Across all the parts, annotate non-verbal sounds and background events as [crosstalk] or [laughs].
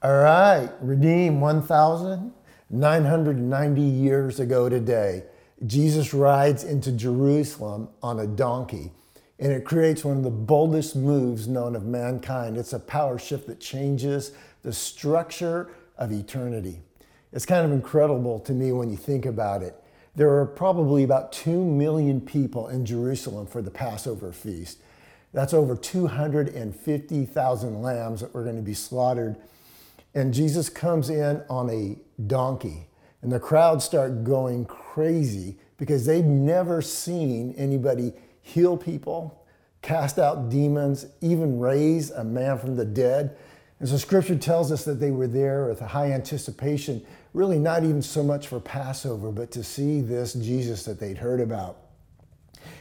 All right, redeem 1,990 years ago today. Jesus rides into Jerusalem on a donkey, and it creates one of the boldest moves known of mankind. It's a power shift that changes the structure of eternity. It's kind of incredible to me when you think about it. There are probably about 2 million people in Jerusalem for the Passover feast. That's over 250,000 lambs that were going to be slaughtered and Jesus comes in on a donkey. And the crowd start going crazy because they've never seen anybody heal people, cast out demons, even raise a man from the dead. And so scripture tells us that they were there with high anticipation, really not even so much for Passover, but to see this Jesus that they'd heard about.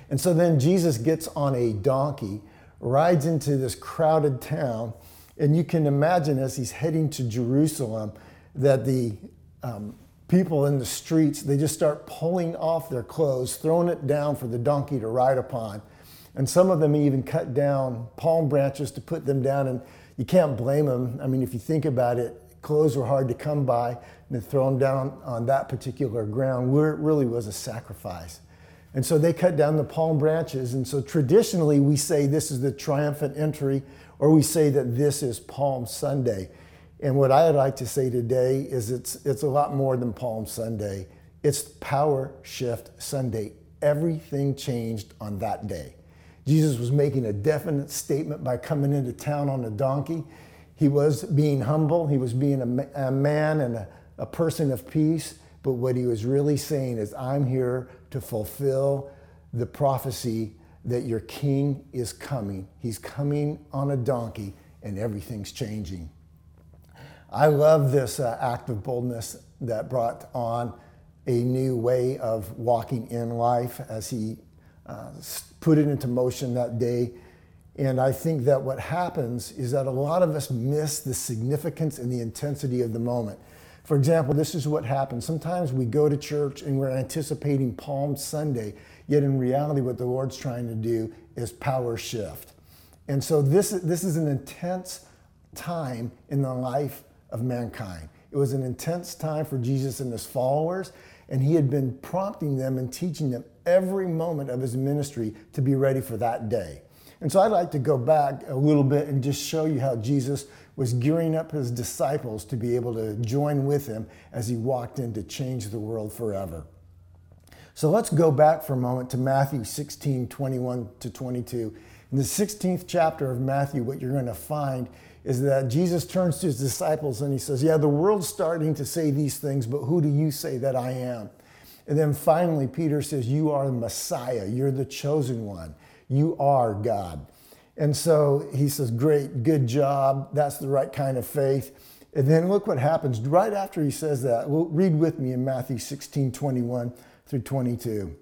And so then Jesus gets on a donkey, rides into this crowded town, and you can imagine as he's heading to Jerusalem that the um, people in the streets, they just start pulling off their clothes, throwing it down for the donkey to ride upon. And some of them even cut down palm branches to put them down. And you can't blame them. I mean, if you think about it, clothes were hard to come by, and to throw them down on that particular ground where it really was a sacrifice. And so they cut down the palm branches. And so traditionally, we say this is the triumphant entry or we say that this is Palm Sunday. And what I'd like to say today is it's, it's a lot more than Palm Sunday. It's Power Shift Sunday. Everything changed on that day. Jesus was making a definite statement by coming into town on a donkey. He was being humble, he was being a, a man and a, a person of peace. But what he was really saying is, I'm here to fulfill the prophecy that your king is coming. He's coming on a donkey and everything's changing. I love this uh, act of boldness that brought on a new way of walking in life as he uh, put it into motion that day. And I think that what happens is that a lot of us miss the significance and the intensity of the moment. For example, this is what happens. Sometimes we go to church and we're anticipating Palm Sunday Yet in reality, what the Lord's trying to do is power shift. And so this, this is an intense time in the life of mankind. It was an intense time for Jesus and his followers, and he had been prompting them and teaching them every moment of his ministry to be ready for that day. And so I'd like to go back a little bit and just show you how Jesus was gearing up his disciples to be able to join with him as he walked in to change the world forever. So let's go back for a moment to Matthew 16, 21 to 22. In the 16th chapter of Matthew, what you're going to find is that Jesus turns to his disciples and he says, Yeah, the world's starting to say these things, but who do you say that I am? And then finally, Peter says, You are the Messiah. You're the chosen one. You are God. And so he says, Great, good job. That's the right kind of faith. And then look what happens right after he says that. Well, read with me in Matthew 16, 21 through 22.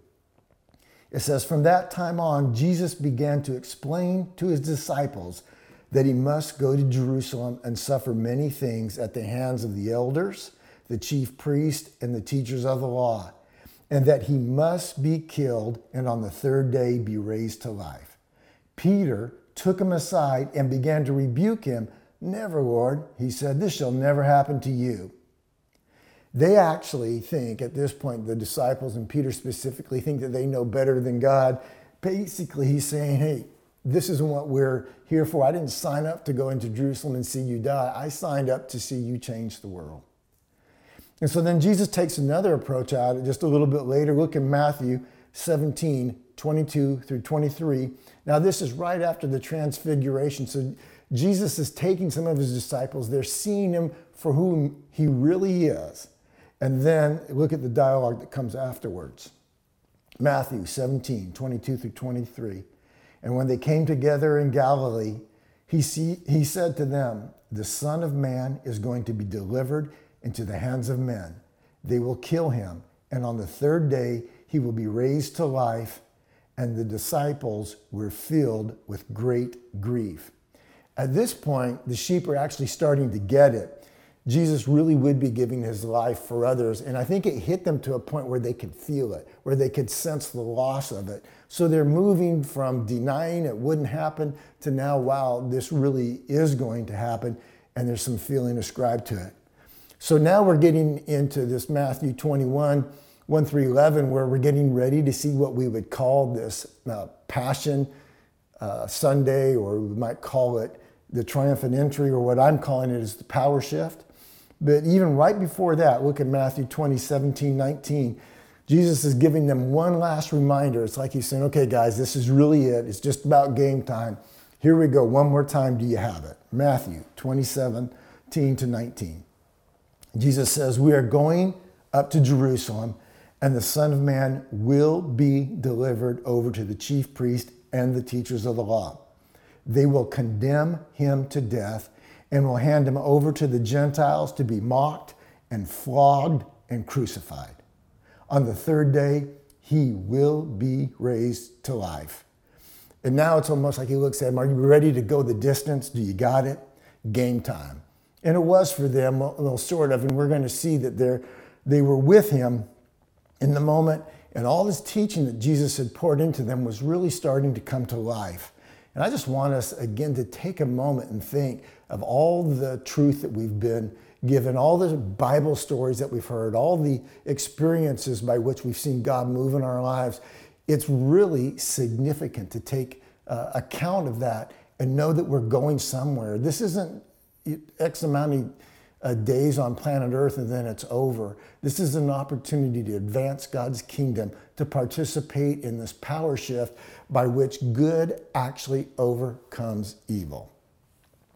It says, From that time on, Jesus began to explain to his disciples that he must go to Jerusalem and suffer many things at the hands of the elders, the chief priests, and the teachers of the law, and that he must be killed and on the third day be raised to life. Peter took him aside and began to rebuke him. Never, Lord, he said, this shall never happen to you. They actually think at this point, the disciples and Peter specifically think that they know better than God. Basically, he's saying, hey, this isn't what we're here for. I didn't sign up to go into Jerusalem and see you die. I signed up to see you change the world. And so then Jesus takes another approach it just a little bit later. Look in Matthew 17, 22 through 23. Now, this is right after the transfiguration. So Jesus is taking some of his disciples, they're seeing him for whom he really is. And then look at the dialogue that comes afterwards. Matthew 17, 22 through 23. And when they came together in Galilee, he, see, he said to them, The Son of Man is going to be delivered into the hands of men. They will kill him, and on the third day he will be raised to life. And the disciples were filled with great grief. At this point, the sheep are actually starting to get it. Jesus really would be giving his life for others. And I think it hit them to a point where they could feel it, where they could sense the loss of it. So they're moving from denying it wouldn't happen to now, wow, this really is going to happen. and there's some feeling ascribed to it. So now we're getting into this Matthew 21, 1 through 11, where we're getting ready to see what we would call this uh, Passion uh, Sunday, or we might call it the triumphant entry, or what I'm calling it is the power shift. But even right before that, look at Matthew 20, 17, 19. Jesus is giving them one last reminder. It's like he's saying, okay, guys, this is really it. It's just about game time. Here we go. One more time. Do you have it? Matthew 27 to 19. Jesus says, We are going up to Jerusalem, and the Son of Man will be delivered over to the chief priest and the teachers of the law. They will condemn him to death and will hand him over to the Gentiles to be mocked and flogged and crucified. On the third day, he will be raised to life. And now it's almost like he looks at him, Are you ready to go the distance? Do you got it? Game time. And it was for them, well, sort of, and we're going to see that they they were with him in the moment, and all this teaching that Jesus had poured into them was really starting to come to life. And I just want us again to take a moment and think of all the truth that we've been given, all the Bible stories that we've heard, all the experiences by which we've seen God move in our lives. It's really significant to take uh, account of that and know that we're going somewhere. This isn't X amount of uh, days on planet Earth and then it's over. This is an opportunity to advance God's kingdom, to participate in this power shift by which good actually overcomes evil.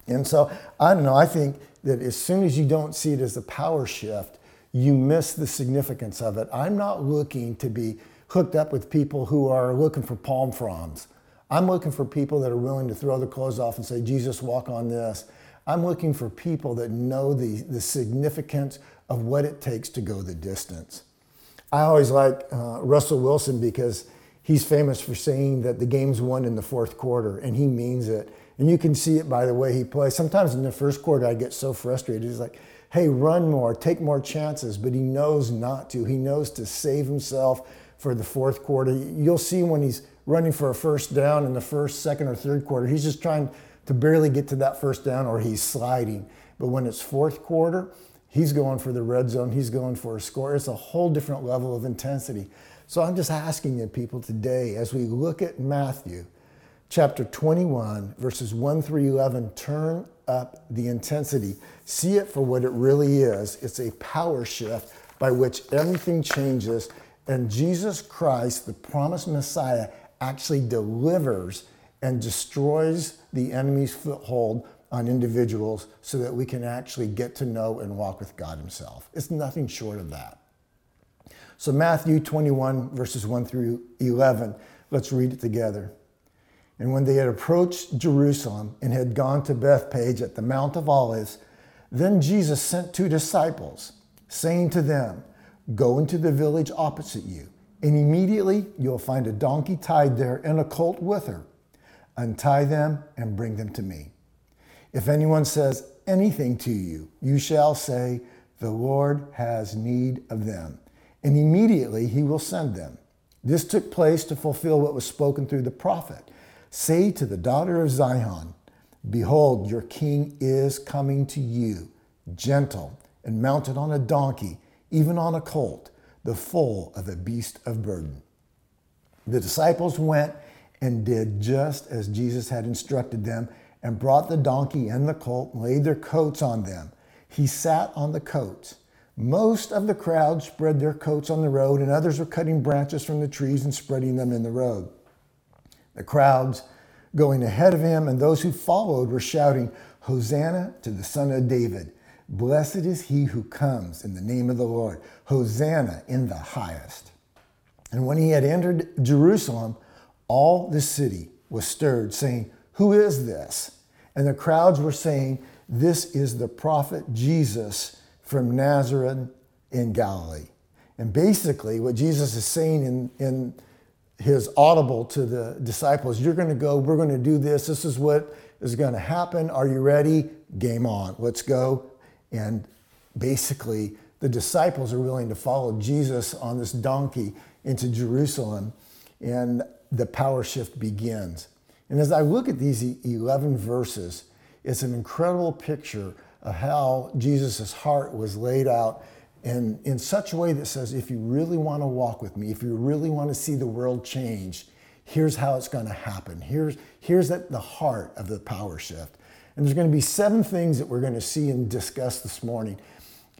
And so, I don't know, I think that as soon as you don't see it as a power shift, you miss the significance of it. I'm not looking to be hooked up with people who are looking for palm fronds. I'm looking for people that are willing to throw their clothes off and say, Jesus, walk on this. I'm looking for people that know the, the significance of what it takes to go the distance. I always like uh, Russell Wilson because he's famous for saying that the game's won in the fourth quarter, and he means it. And you can see it by the way he plays. Sometimes in the first quarter, I get so frustrated. He's like, hey, run more, take more chances, but he knows not to. He knows to save himself for the fourth quarter. You'll see when he's running for a first down in the first, second, or third quarter, he's just trying to barely get to that first down or he's sliding. But when it's fourth quarter, he's going for the red zone, he's going for a score. It's a whole different level of intensity. So I'm just asking you people today, as we look at Matthew chapter 21, verses 1 through 11, turn up the intensity. See it for what it really is. It's a power shift by which everything changes, and Jesus Christ, the promised Messiah, actually delivers and destroys the enemy's foothold on individuals so that we can actually get to know and walk with God Himself. It's nothing short of that. So, Matthew 21, verses 1 through 11, let's read it together. And when they had approached Jerusalem and had gone to Bethphage at the Mount of Olives, then Jesus sent two disciples, saying to them, Go into the village opposite you, and immediately you'll find a donkey tied there and a colt with her Untie them and bring them to me. If anyone says anything to you, you shall say, The Lord has need of them. And immediately he will send them. This took place to fulfill what was spoken through the prophet. Say to the daughter of Zion, Behold, your king is coming to you, gentle and mounted on a donkey, even on a colt, the foal of a beast of burden. The disciples went and did just as Jesus had instructed them and brought the donkey and the colt and laid their coats on them. He sat on the coats. Most of the crowd spread their coats on the road, and others were cutting branches from the trees and spreading them in the road. The crowds going ahead of him and those who followed were shouting, Hosanna to the Son of David. Blessed is he who comes in the name of the Lord. Hosanna in the highest. And when he had entered Jerusalem, all the city was stirred, saying, Who is this? And the crowds were saying, This is the prophet Jesus from Nazareth in Galilee. And basically, what Jesus is saying in, in his audible to the disciples, You're going to go, we're going to do this, this is what is going to happen. Are you ready? Game on, let's go. And basically, the disciples are willing to follow Jesus on this donkey into Jerusalem. And the power shift begins. And as I look at these 11 verses, it's an incredible picture of how Jesus' heart was laid out in, in such a way that says, if you really want to walk with me, if you really want to see the world change, here's how it's going to happen. Here's, here's at the heart of the power shift. And there's going to be seven things that we're going to see and discuss this morning.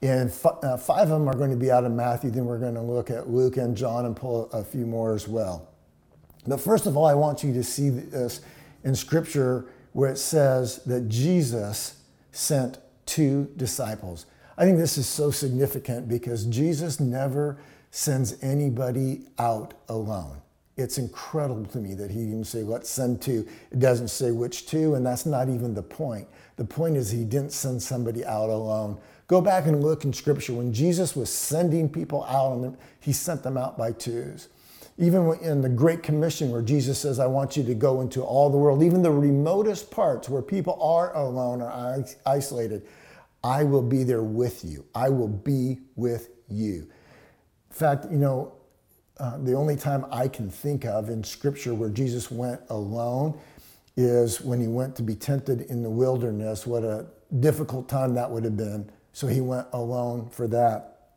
And f- uh, five of them are going to be out of Matthew. Then we're going to look at Luke and John and pull a few more as well. But first of all, I want you to see this in Scripture where it says that Jesus sent two disciples. I think this is so significant because Jesus never sends anybody out alone. It's incredible to me that he even say, let's send two. It doesn't say which two, and that's not even the point. The point is he didn't send somebody out alone. Go back and look in scripture. When Jesus was sending people out, he sent them out by twos. Even in the Great Commission, where Jesus says, I want you to go into all the world, even the remotest parts where people are alone or isolated, I will be there with you. I will be with you. In fact, you know, uh, the only time I can think of in Scripture where Jesus went alone is when he went to be tempted in the wilderness. What a difficult time that would have been. So he went alone for that.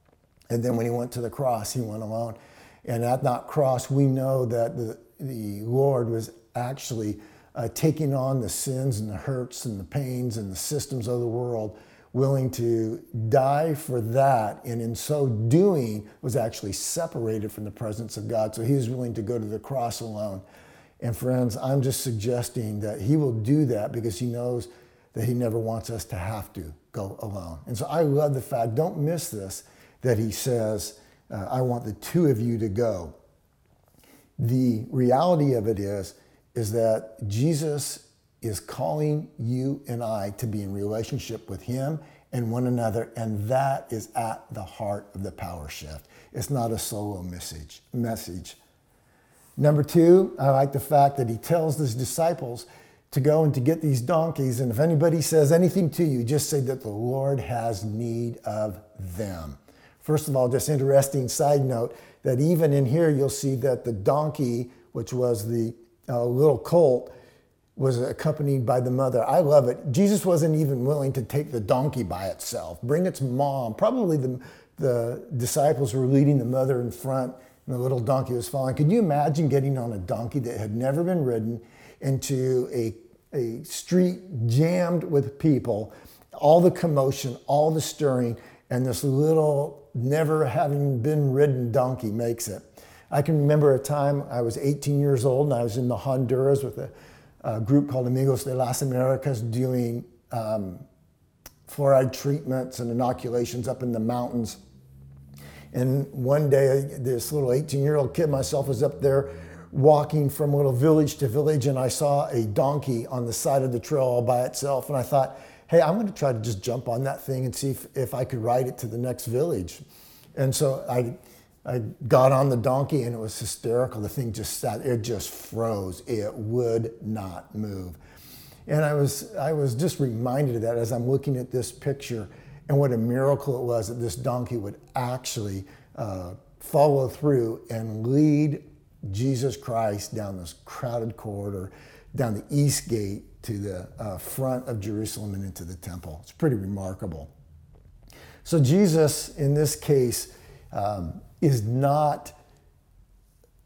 And then when he went to the cross, he went alone. And at that cross, we know that the, the Lord was actually uh, taking on the sins and the hurts and the pains and the systems of the world, willing to die for that. And in so doing, was actually separated from the presence of God. So he was willing to go to the cross alone. And friends, I'm just suggesting that he will do that because he knows that he never wants us to have to go alone. And so I love the fact, don't miss this, that he says, uh, I want the two of you to go. The reality of it is, is that Jesus is calling you and I to be in relationship with him and one another, and that is at the heart of the power shift. It's not a solo message. message. Number two, I like the fact that he tells his disciples to go and to get these donkeys, and if anybody says anything to you, just say that the Lord has need of them. First of all, just interesting side note that even in here you'll see that the donkey, which was the uh, little colt, was accompanied by the mother. I love it. Jesus wasn't even willing to take the donkey by itself, bring its mom. Probably the, the disciples were leading the mother in front and the little donkey was following. Could you imagine getting on a donkey that had never been ridden into a, a street jammed with people, all the commotion, all the stirring, and this little never having been ridden donkey makes it. I can remember a time I was 18 years old and I was in the Honduras with a, a group called Amigos de las Americas doing um, fluoride treatments and inoculations up in the mountains. And one day, this little 18 year old kid, myself, was up there walking from little village to village, and I saw a donkey on the side of the trail all by itself. And I thought, hey, I'm going to try to just jump on that thing and see if, if I could ride it to the next village. And so I, I got on the donkey and it was hysterical. The thing just sat, it just froze. It would not move. And I was, I was just reminded of that as I'm looking at this picture and what a miracle it was that this donkey would actually uh, follow through and lead Jesus Christ down this crowded corridor, down the east gate to the uh, front of Jerusalem and into the temple. It's pretty remarkable. So, Jesus, in this case, um, is not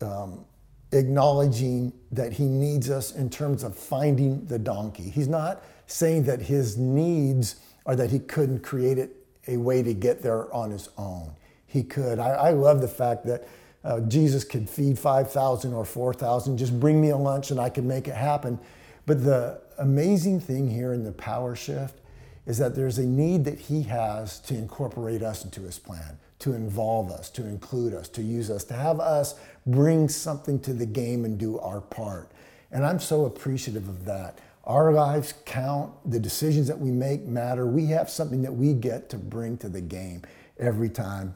um, acknowledging that he needs us in terms of finding the donkey. He's not saying that his needs are that he couldn't create it a way to get there on his own. He could. I, I love the fact that uh, Jesus could feed 5,000 or 4,000. Just bring me a lunch and I can make it happen. But the amazing thing here in the power shift is that there's a need that he has to incorporate us into his plan, to involve us, to include us, to use us, to have us bring something to the game and do our part. And I'm so appreciative of that. Our lives count, the decisions that we make matter. We have something that we get to bring to the game every time.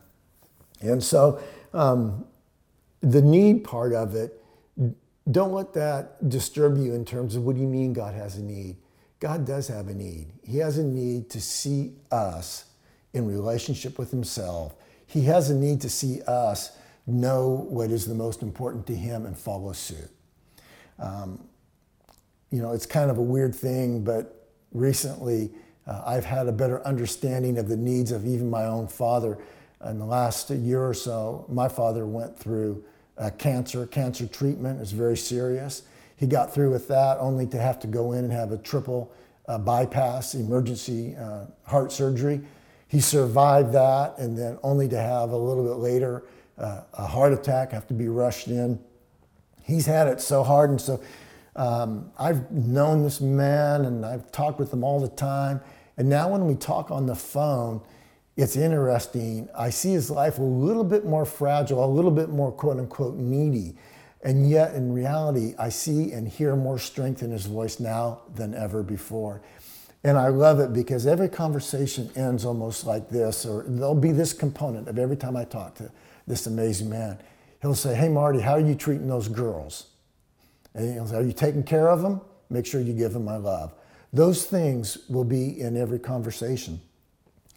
And so um, the need part of it don't let that disturb you in terms of what do you mean God has a need? God does have a need. He has a need to see us in relationship with Himself. He has a need to see us know what is the most important to Him and follow suit. Um, you know, it's kind of a weird thing, but recently Uh, I've had a better understanding of the needs of even my own father. In the last year or so, my father went through uh, cancer. Cancer treatment is very serious. He got through with that only to have to go in and have a triple uh, bypass emergency uh, heart surgery. He survived that and then only to have a little bit later uh, a heart attack, have to be rushed in. He's had it so hard. And so um, I've known this man and I've talked with him all the time. And now when we talk on the phone, it's interesting. I see his life a little bit more fragile, a little bit more quote unquote needy. And yet, in reality, I see and hear more strength in his voice now than ever before. And I love it because every conversation ends almost like this, or there'll be this component of every time I talk to this amazing man. He'll say, Hey, Marty, how are you treating those girls? And he'll say, Are you taking care of them? Make sure you give them my love. Those things will be in every conversation.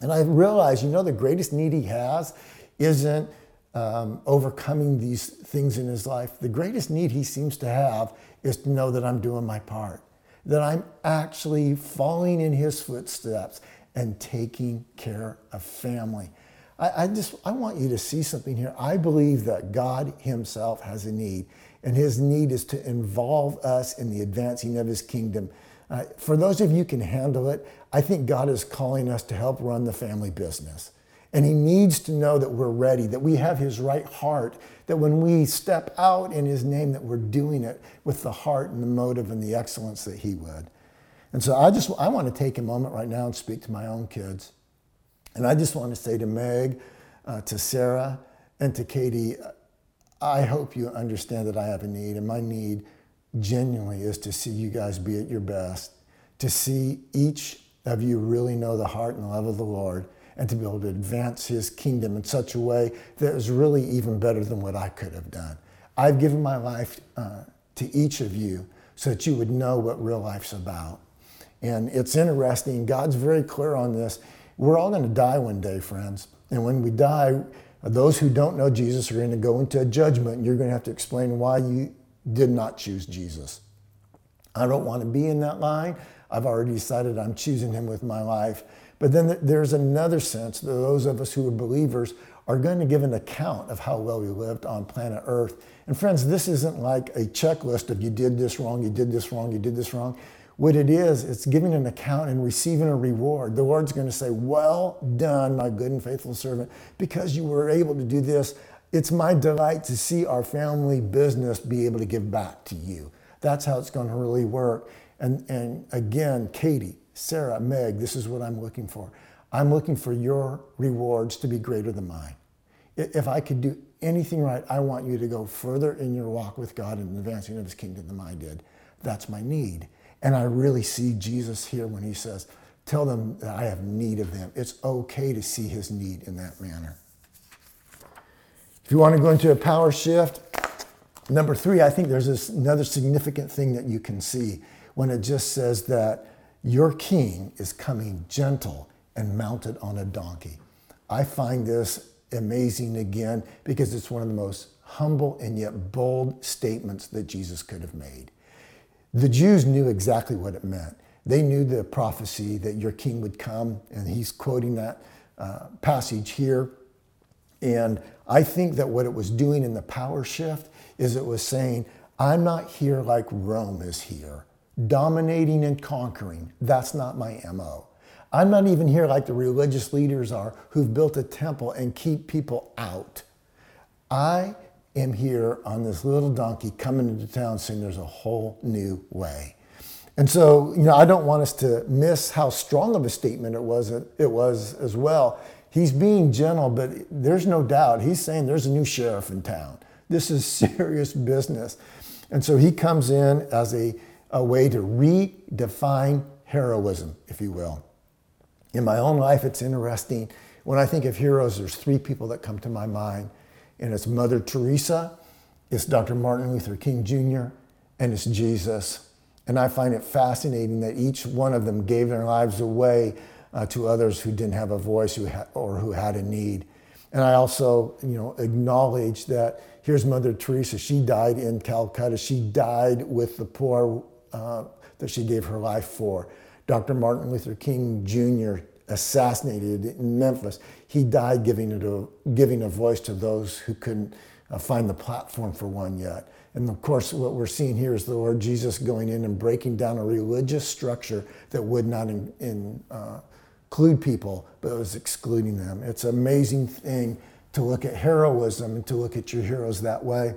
And I realize, you know, the greatest need he has isn't um, overcoming these things in his life. The greatest need he seems to have is to know that I'm doing my part, that I'm actually following in his footsteps and taking care of family. I, I just I want you to see something here. I believe that God Himself has a need, and His need is to involve us in the advancing of His kingdom. Uh, for those of you can handle it, I think God is calling us to help run the family business. And he needs to know that we're ready, that we have his right heart, that when we step out in his name, that we're doing it with the heart and the motive and the excellence that he would. And so I just I want to take a moment right now and speak to my own kids. And I just want to say to Meg, uh, to Sarah, and to Katie, I hope you understand that I have a need, and my need genuinely is to see you guys be at your best, to see each of you really know the heart and love of the Lord, and to be able to advance his kingdom in such a way that is really even better than what I could have done. I've given my life uh, to each of you so that you would know what real life's about. And it's interesting, God's very clear on this. We're all going to die one day, friends. And when we die, those who don't know Jesus are going to go into a judgment, and you're going to have to explain why you did not choose Jesus. I don't want to be in that line. I've already decided I'm choosing him with my life. But then there's another sense that those of us who are believers are going to give an account of how well we lived on planet Earth. And friends, this isn't like a checklist of you did this wrong, you did this wrong, you did this wrong. What it is, it's giving an account and receiving a reward. The Lord's going to say, Well done, my good and faithful servant, because you were able to do this. It's my delight to see our family business be able to give back to you. That's how it's going to really work. And, and again, Katie, Sarah, Meg, this is what I'm looking for. I'm looking for your rewards to be greater than mine. If I could do anything right, I want you to go further in your walk with God and advancing of his kingdom than I did. That's my need. And I really see Jesus here when he says, Tell them that I have need of them. It's okay to see his need in that manner. If you want to go into a power shift, number three, I think there's this, another significant thing that you can see when it just says that your king is coming gentle and mounted on a donkey. I find this amazing again because it's one of the most humble and yet bold statements that Jesus could have made. The Jews knew exactly what it meant. They knew the prophecy that your king would come, and he's quoting that uh, passage here. And I think that what it was doing in the power shift is it was saying, I'm not here like Rome is here dominating and conquering. That's not my MO. I'm not even here like the religious leaders are who've built a temple and keep people out. I am here on this little donkey coming into town saying there's a whole new way. And so, you know, I don't want us to miss how strong of a statement it was it was as well. He's being gentle, but there's no doubt he's saying there's a new sheriff in town. This is serious [laughs] business. And so he comes in as a a way to redefine heroism, if you will. In my own life, it's interesting. When I think of heroes, there's three people that come to my mind, and it's Mother Teresa, it's Dr. Martin Luther King Jr., and it's Jesus. And I find it fascinating that each one of them gave their lives away uh, to others who didn't have a voice who ha- or who had a need. And I also, you know, acknowledge that here's Mother Teresa. She died in Calcutta. She died with the poor uh, that she gave her life for. Dr. Martin Luther King Jr. assassinated in Memphis, he died giving, it a, giving a voice to those who couldn't uh, find the platform for one yet. And of course, what we're seeing here is the Lord Jesus going in and breaking down a religious structure that would not in, in, uh, include people, but was excluding them. It's an amazing thing to look at heroism and to look at your heroes that way.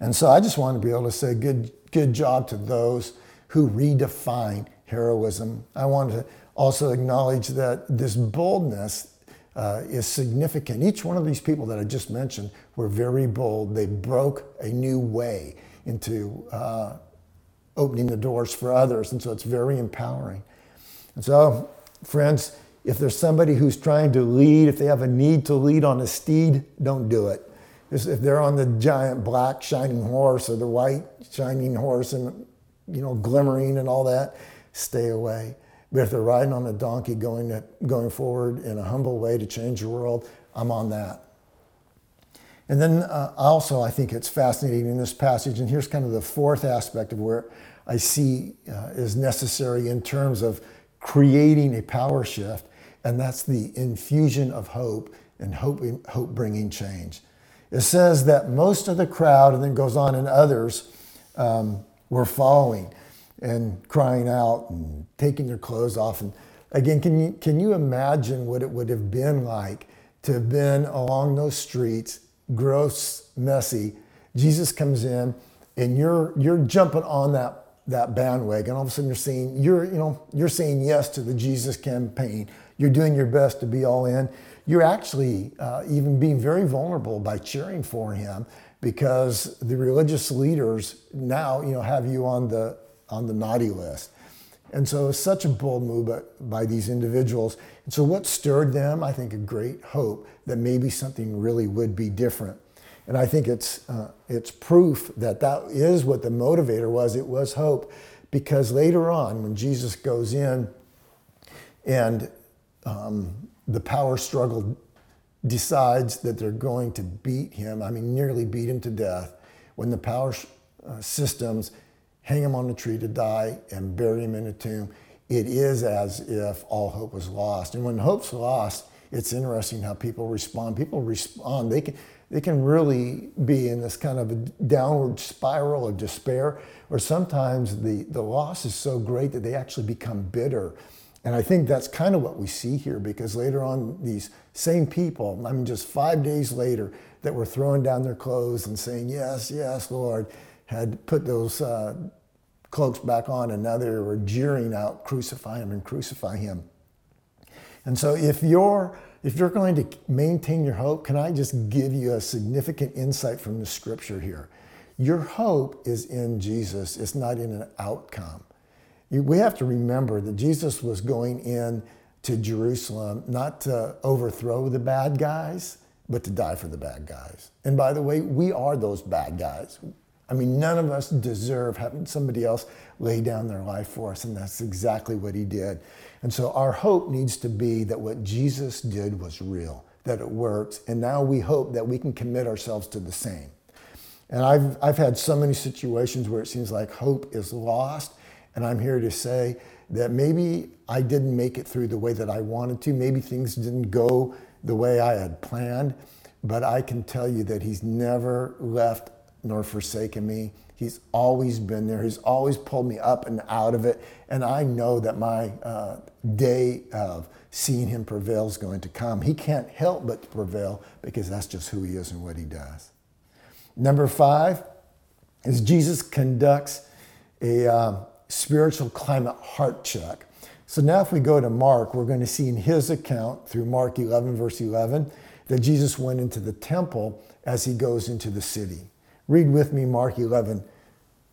And so I just want to be able to say good, good job to those who redefine heroism. I want to also acknowledge that this boldness uh, is significant. Each one of these people that I just mentioned were very bold. They broke a new way into uh, opening the doors for others. And so it's very empowering. And so, friends, if there's somebody who's trying to lead, if they have a need to lead on a steed, don't do it. If they're on the giant black shining horse or the white shining horse and you know glimmering and all that, stay away. But if they're riding on a donkey going, to, going forward in a humble way to change the world, I'm on that. And then uh, also, I think it's fascinating in this passage, and here's kind of the fourth aspect of where I see uh, is necessary in terms of creating a power shift, and that's the infusion of hope and hope, hope bringing change. It says that most of the crowd, and then goes on, and others um, were following and crying out and taking their clothes off. And again, can you, can you imagine what it would have been like to have been along those streets, gross, messy? Jesus comes in and you're, you're jumping on that, that bandwagon. All of a sudden you're saying, you're, you know, you're saying yes to the Jesus campaign. You're doing your best to be all in. You're actually uh, even being very vulnerable by cheering for him because the religious leaders now, you know, have you on the on the naughty list. And so it's such a bold move by these individuals. And so what stirred them? I think a great hope that maybe something really would be different. And I think it's, uh, it's proof that that is what the motivator was. It was hope. Because later on, when Jesus goes in and um, the power struggle decides that they're going to beat him, I mean, nearly beat him to death, when the power uh, systems hang him on a tree to die, and bury him in a tomb. It is as if all hope was lost. And when hope's lost, it's interesting how people respond. People respond. They can, they can really be in this kind of a downward spiral of despair, or sometimes the, the loss is so great that they actually become bitter. And I think that's kind of what we see here because later on, these same people, I mean, just five days later, that were throwing down their clothes and saying, Yes, yes, Lord, had put those uh, cloaks back on and now they were jeering out, crucify him and crucify him. And so if you're if you're going to maintain your hope, can I just give you a significant insight from the scripture here? Your hope is in Jesus, it's not in an outcome. We have to remember that Jesus was going in to Jerusalem not to overthrow the bad guys, but to die for the bad guys. And by the way, we are those bad guys. I mean, none of us deserve having somebody else lay down their life for us, and that's exactly what he did. And so our hope needs to be that what Jesus did was real, that it works, and now we hope that we can commit ourselves to the same. And I've, I've had so many situations where it seems like hope is lost, and I'm here to say that maybe I didn't make it through the way that I wanted to, maybe things didn't go the way I had planned, but I can tell you that He's never left nor forsaken me. He's always been there. He's always pulled me up and out of it. And I know that my uh, day of seeing him prevail is going to come. He can't help but prevail because that's just who he is and what he does. Number five is Jesus conducts a uh, spiritual climate heart check. So now, if we go to Mark, we're going to see in his account through Mark 11, verse 11, that Jesus went into the temple as he goes into the city. Read with me Mark 11,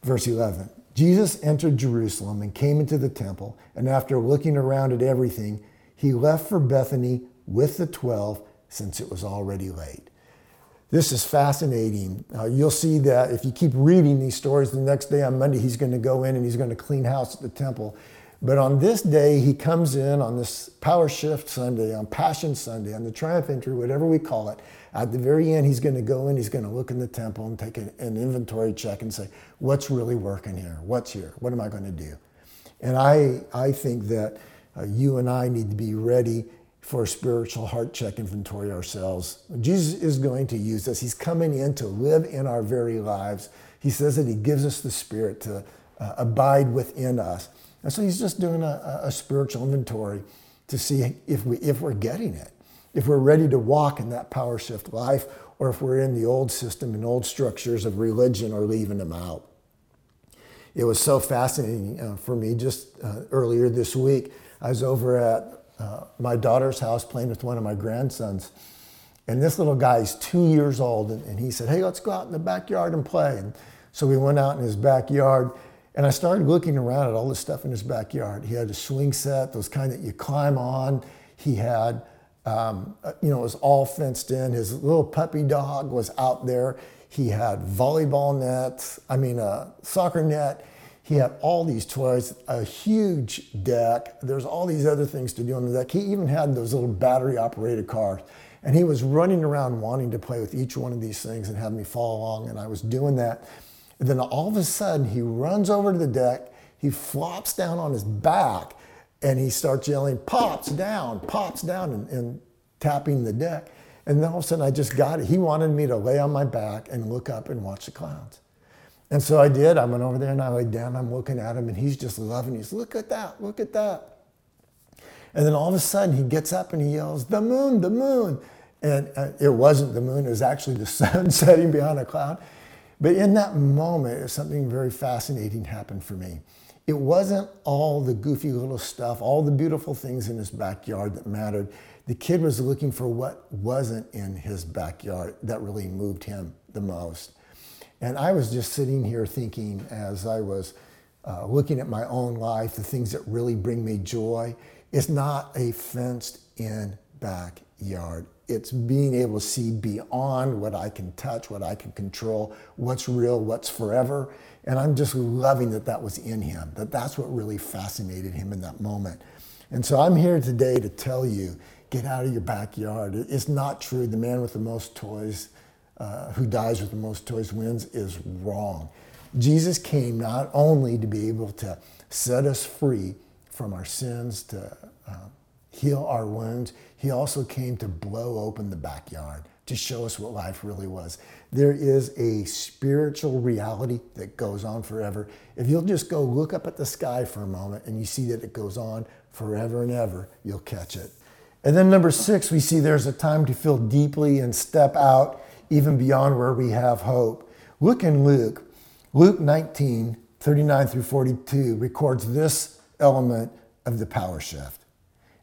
verse 11. Jesus entered Jerusalem and came into the temple, and after looking around at everything, he left for Bethany with the 12 since it was already late. This is fascinating. Uh, you'll see that if you keep reading these stories, the next day on Monday, he's going to go in and he's going to clean house at the temple. But on this day, he comes in on this Power Shift Sunday, on Passion Sunday, on the Triumph Entry, whatever we call it, at the very end, he's going to go in, he's going to look in the temple and take an, an inventory check and say, what's really working here? What's here? What am I going to do? And I, I think that uh, you and I need to be ready for a spiritual heart check inventory ourselves. Jesus is going to use us. He's coming in to live in our very lives. He says that He gives us the Spirit to uh, abide within us. And so He's just doing a, a spiritual inventory to see if, we, if we're getting it, if we're ready to walk in that power shift life, or if we're in the old system and old structures of religion or leaving them out. It was so fascinating uh, for me just uh, earlier this week. I was over at uh, my daughter's house playing with one of my grandsons. And this little guy is two years old. And, and he said, Hey, let's go out in the backyard and play. And so we went out in his backyard. And I started looking around at all the stuff in his backyard. He had a swing set, those kind that you climb on. He had, um, uh, you know, it was all fenced in. His little puppy dog was out there. He had volleyball nets, I mean, a soccer net. He had all these toys, a huge deck. There's all these other things to do on the deck. He even had those little battery operated cars. And he was running around wanting to play with each one of these things and have me follow along. And I was doing that. And then all of a sudden, he runs over to the deck, he flops down on his back, and he starts yelling, Pops down, pops down, and, and tapping the deck. And then all of a sudden, I just got it. He wanted me to lay on my back and look up and watch the clouds. And so I did. I went over there and I laid down. I'm looking at him, and he's just loving. He's look at that, look at that. And then all of a sudden, he gets up and he yells, "The moon, the moon!" And uh, it wasn't the moon; it was actually the [laughs] sun setting behind a cloud. But in that moment, something very fascinating happened for me. It wasn't all the goofy little stuff, all the beautiful things in his backyard that mattered. The kid was looking for what wasn't in his backyard that really moved him the most. And I was just sitting here thinking as I was uh, looking at my own life, the things that really bring me joy. It's not a fenced in backyard it's being able to see beyond what I can touch, what I can control, what's real, what's forever. And I'm just loving that that was in him, that that's what really fascinated him in that moment. And so I'm here today to tell you get out of your backyard. It's not true. The man with the most toys, uh, who dies with the most toys, wins, is wrong. Jesus came not only to be able to set us free from our sins, to uh, heal our wounds, he also came to blow open the backyard to show us what life really was. There is a spiritual reality that goes on forever. If you'll just go look up at the sky for a moment and you see that it goes on forever and ever, you'll catch it. And then number six, we see there's a time to feel deeply and step out even beyond where we have hope. Look in Luke. Luke 19, 39 through 42 records this element of the power shift.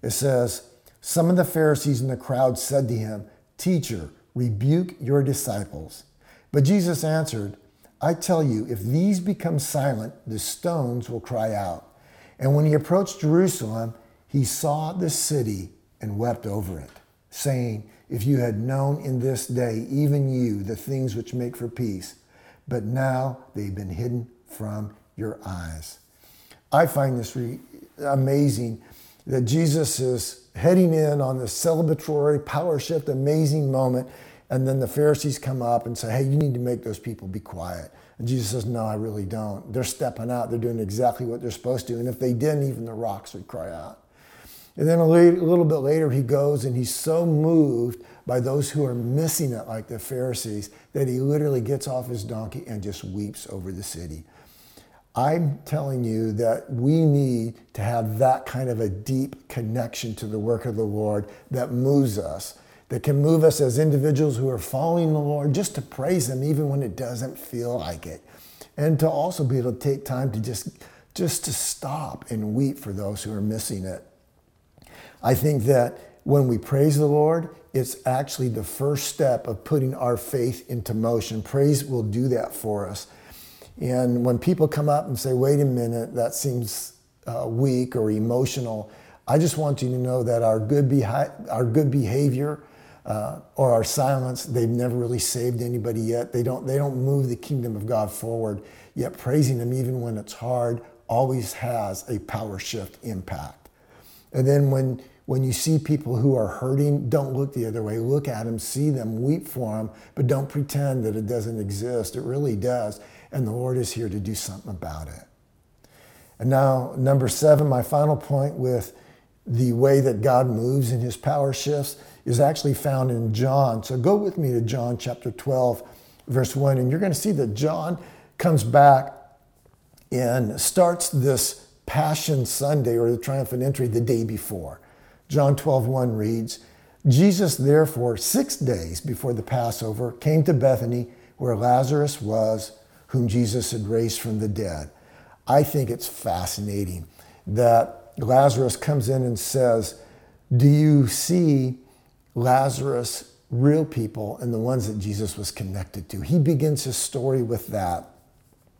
It says, some of the Pharisees in the crowd said to him, Teacher, rebuke your disciples. But Jesus answered, I tell you, if these become silent, the stones will cry out. And when he approached Jerusalem, he saw the city and wept over it, saying, If you had known in this day, even you, the things which make for peace, but now they've been hidden from your eyes. I find this re- amazing that Jesus is heading in on this celebratory power shift, amazing moment. And then the Pharisees come up and say, hey, you need to make those people be quiet. And Jesus says, no, I really don't. They're stepping out. They're doing exactly what they're supposed to. And if they didn't, even the rocks would cry out. And then a little bit later, he goes and he's so moved by those who are missing it, like the Pharisees, that he literally gets off his donkey and just weeps over the city. I'm telling you that we need to have that kind of a deep connection to the work of the Lord that moves us, that can move us as individuals who are following the Lord just to praise Him even when it doesn't feel like it. And to also be able to take time to just, just to stop and weep for those who are missing it. I think that when we praise the Lord, it's actually the first step of putting our faith into motion. Praise will do that for us. And when people come up and say, wait a minute, that seems uh, weak or emotional, I just want you to know that our good, behi- our good behavior uh, or our silence, they've never really saved anybody yet. They don't, they don't move the kingdom of God forward. Yet praising Him, even when it's hard, always has a power shift impact. And then when, when you see people who are hurting, don't look the other way. Look at them, see them, weep for them, but don't pretend that it doesn't exist. It really does and the Lord is here to do something about it. And now, number seven, my final point with the way that God moves in his power shifts is actually found in John. So go with me to John chapter 12, verse 1, and you're going to see that John comes back and starts this Passion Sunday or the triumphant entry the day before. John 12, 1 reads, Jesus, therefore, six days before the Passover, came to Bethany where Lazarus was, whom Jesus had raised from the dead. I think it's fascinating that Lazarus comes in and says, Do you see Lazarus, real people, and the ones that Jesus was connected to? He begins his story with that.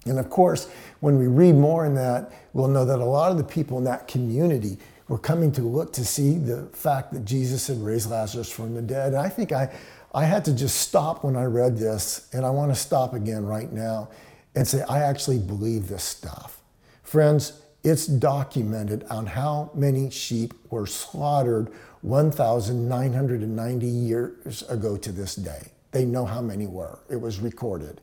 And of course, when we read more in that, we'll know that a lot of the people in that community were coming to look to see the fact that Jesus had raised Lazarus from the dead. And I think I, I had to just stop when I read this, and I want to stop again right now and say, I actually believe this stuff. Friends, it's documented on how many sheep were slaughtered 1,990 years ago to this day. They know how many were, it was recorded.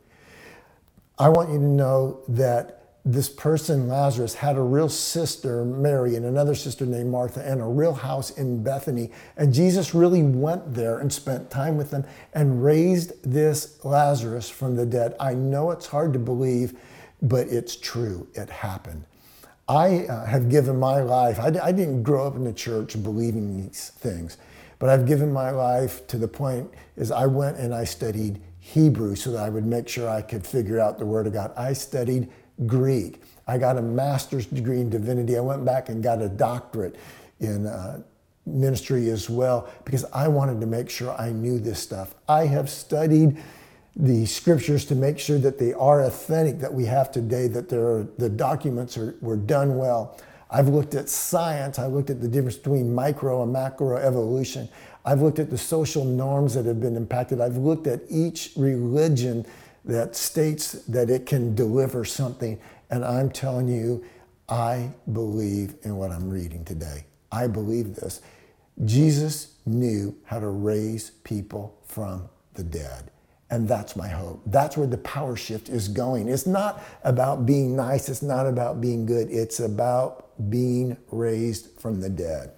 I want you to know that this person, Lazarus, had a real sister, Mary, and another sister named Martha, and a real house in Bethany. And Jesus really went there and spent time with them and raised this Lazarus from the dead. I know it's hard to believe but it's true. It happened. I uh, have given my life, I, I didn't grow up in the church believing these things, but I've given my life to the point is I went and I studied Hebrew so that I would make sure I could figure out the Word of God. I studied Greek. I got a master's degree in divinity. I went back and got a doctorate in uh, ministry as well because I wanted to make sure I knew this stuff. I have studied the scriptures to make sure that they are authentic that we have today, that the documents are, were done well. I've looked at science. I looked at the difference between micro and macro evolution. I've looked at the social norms that have been impacted. I've looked at each religion that states that it can deliver something. And I'm telling you, I believe in what I'm reading today. I believe this. Jesus knew how to raise people from the dead. And that's my hope. That's where the power shift is going. It's not about being nice, it's not about being good, it's about being raised from the dead.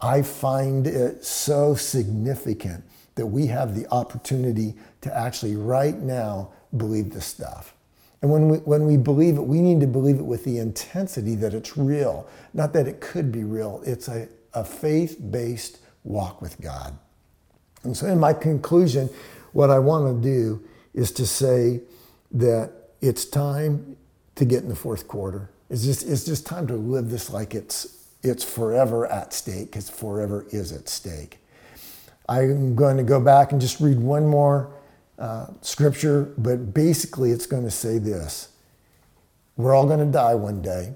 I find it so significant that we have the opportunity to actually right now believe this stuff. And when we, when we believe it, we need to believe it with the intensity that it's real, not that it could be real. It's a, a faith based walk with God. And so, in my conclusion, what I want to do is to say that it's time to get in the fourth quarter. It's just, it's just time to live this like it's, it's forever at stake, because forever is at stake. I'm going to go back and just read one more uh, scripture, but basically it's going to say this We're all going to die one day.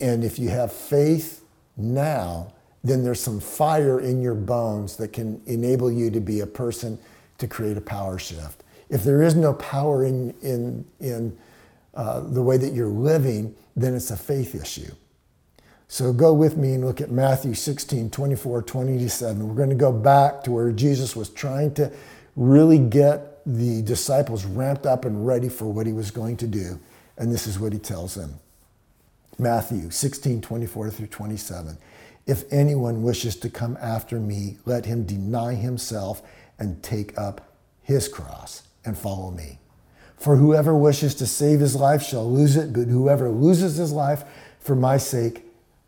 And if you have faith now, then there's some fire in your bones that can enable you to be a person to create a power shift. If there is no power in, in, in uh, the way that you're living, then it's a faith issue. So go with me and look at Matthew 16, 24, 27. We're going to go back to where Jesus was trying to really get the disciples ramped up and ready for what he was going to do. And this is what he tells them Matthew 16, 24 through 27. If anyone wishes to come after me, let him deny himself and take up his cross and follow me. For whoever wishes to save his life shall lose it, but whoever loses his life for my sake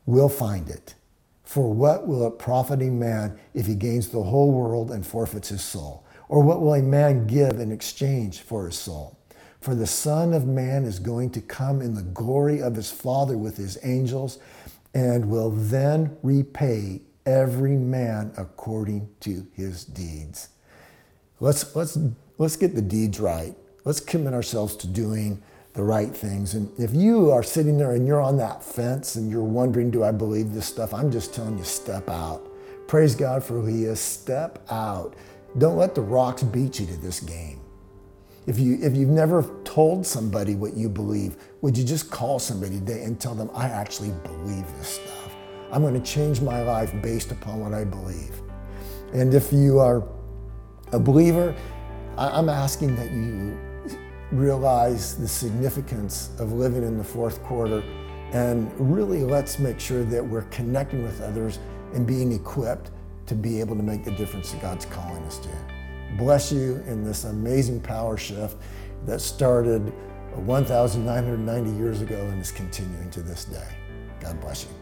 will find it. For what will it profit a man if he gains the whole world and forfeits his soul? Or what will a man give in exchange for his soul? For the Son of Man is going to come in the glory of his Father with his angels and will then repay every man according to his deeds. Let's, let's, let's get the deeds right. Let's commit ourselves to doing the right things. And if you are sitting there and you're on that fence and you're wondering, do I believe this stuff? I'm just telling you, step out. Praise God for who He is. Step out. Don't let the rocks beat you to this game. If, you, if you've never told somebody what you believe, would you just call somebody today and tell them, I actually believe this stuff? I'm going to change my life based upon what I believe. And if you are a believer, I'm asking that you realize the significance of living in the fourth quarter And really, let's make sure that we're connecting with others and being equipped to be able to make the difference that God's calling us to. Bless you in this amazing power shift that started 1,990 years ago and is continuing to this day. God bless you.